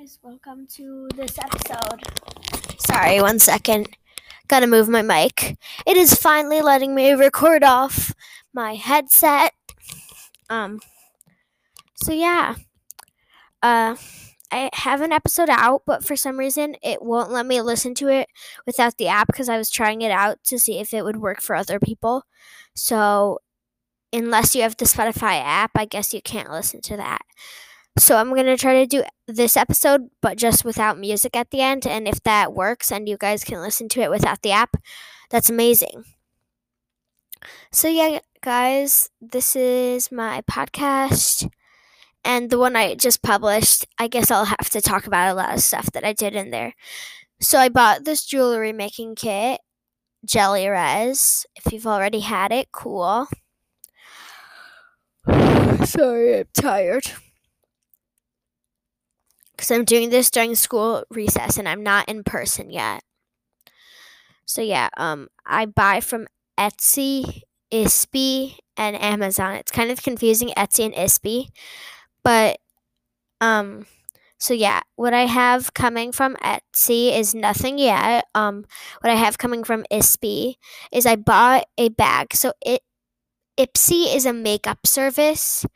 guys, welcome to this episode. Sorry, one second. Gotta move my mic. It is finally letting me record off my headset. Um, so yeah. Uh, I have an episode out, but for some reason it won't let me listen to it without the app because I was trying it out to see if it would work for other people. So, unless you have the Spotify app, I guess you can't listen to that. So I'm going to try to do this episode, but just without music at the end. And if that works and you guys can listen to it without the app, that's amazing. So, yeah, guys, this is my podcast. And the one I just published, I guess I'll have to talk about a lot of stuff that I did in there. So, I bought this jewelry making kit, Jelly Res. If you've already had it, cool. Sorry, I'm tired because I'm doing this during school recess and I'm not in person yet. So yeah, um, I buy from Etsy, Ipsy, and Amazon. It's kind of confusing Etsy and Ipsy, but um, so yeah, what I have coming from Etsy is nothing yet. Um, what I have coming from Ipsy is I bought a bag. So it Ipsy is a makeup service,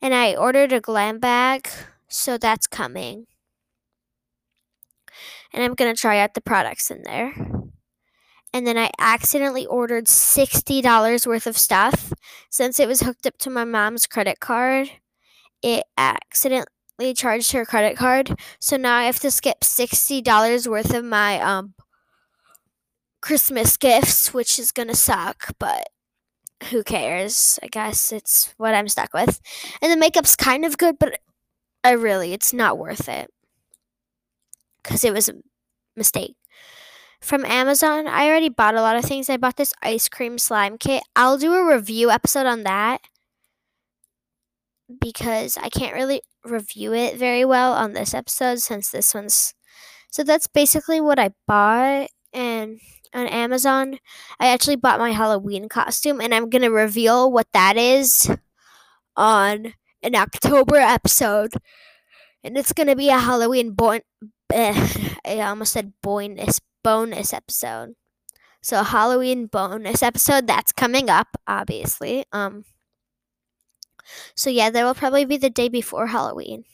and I ordered a glam bag, so that's coming and I'm going to try out the products in there. And then I accidentally ordered $60 worth of stuff. Since it was hooked up to my mom's credit card, it accidentally charged her credit card. So now I have to skip $60 worth of my um Christmas gifts, which is going to suck, but who cares? I guess it's what I'm stuck with. And the makeup's kind of good, but I really, it's not worth it because it was a mistake. From Amazon, I already bought a lot of things. I bought this ice cream slime kit. I'll do a review episode on that because I can't really review it very well on this episode since this one's. So that's basically what I bought. And on Amazon, I actually bought my Halloween costume, and I'm going to reveal what that is on an October episode. And it's going to be a Halloween bon- I almost said bonus bonus episode. So Halloween bonus episode that's coming up, obviously. Um. So yeah, that will probably be the day before Halloween,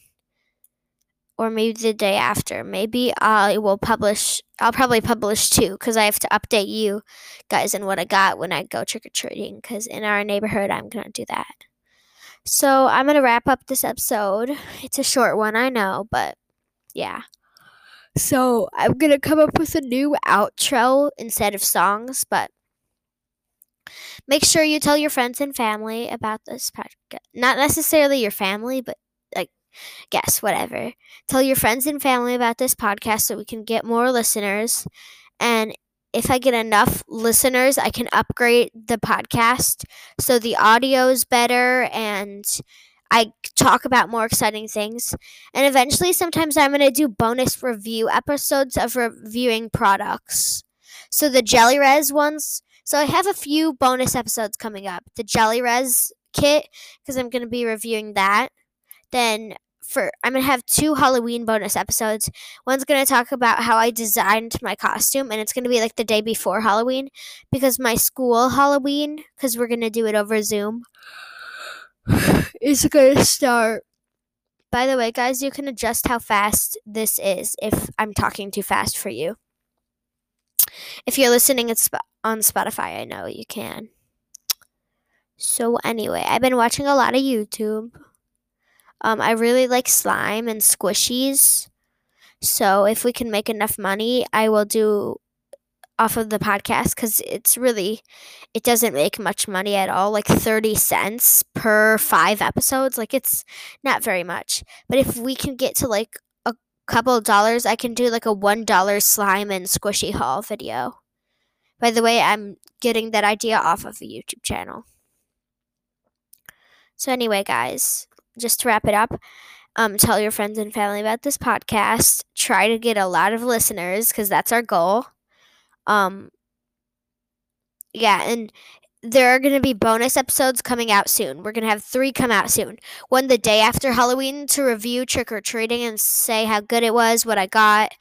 or maybe the day after. Maybe I will publish. I'll probably publish two because I have to update you guys on what I got when I go trick or treating. Because in our neighborhood, I'm gonna do that. So I'm gonna wrap up this episode. It's a short one, I know, but yeah. So I'm gonna come up with a new outro instead of songs, but make sure you tell your friends and family about this podcast. Not necessarily your family, but like, guess whatever. Tell your friends and family about this podcast so we can get more listeners. And if I get enough listeners, I can upgrade the podcast so the audio is better and I talk about more exciting things. And eventually, sometimes I'm going to do bonus review episodes of reviewing products. So the Jelly Res ones. So I have a few bonus episodes coming up. The Jelly Res kit, because I'm going to be reviewing that. Then for I'm gonna have two Halloween bonus episodes. One's gonna talk about how I designed my costume, and it's gonna be like the day before Halloween because my school Halloween, because we're gonna do it over Zoom is to start. By the way, guys, you can adjust how fast this is if I'm talking too fast for you. If you're listening it's on Spotify, I know you can. So, anyway, I've been watching a lot of YouTube. Um, I really like slime and squishies. So, if we can make enough money, I will do off of the podcast because it's really it doesn't make much money at all like 30 cents per five episodes like it's not very much. But if we can get to like a couple of dollars i can do like a one dollar slime and squishy haul video. By the way i'm getting that idea off of a youtube channel. So anyway guys just to wrap it up um, tell your friends and family about this podcast. Try to get a lot of listeners because that's our goal um, yeah, and there are going to be bonus episodes coming out soon. We're going to have three come out soon. One the day after Halloween to review trick or treating and say how good it was, what I got.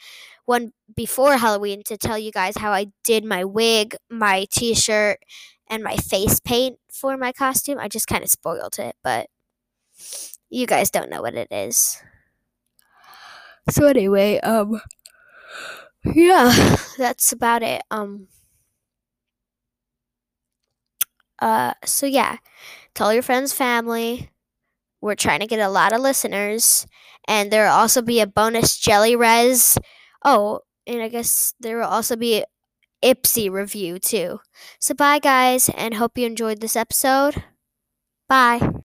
One before Halloween to tell you guys how I did my wig, my t shirt, and my face paint for my costume. I just kind of spoiled it, but you guys don't know what it is. So anyway, um yeah, that's about it. Um uh so yeah, tell your friends, family. We're trying to get a lot of listeners and there'll also be a bonus jelly res. Oh, and I guess there will also be Ipsy review too. So bye guys and hope you enjoyed this episode. Bye.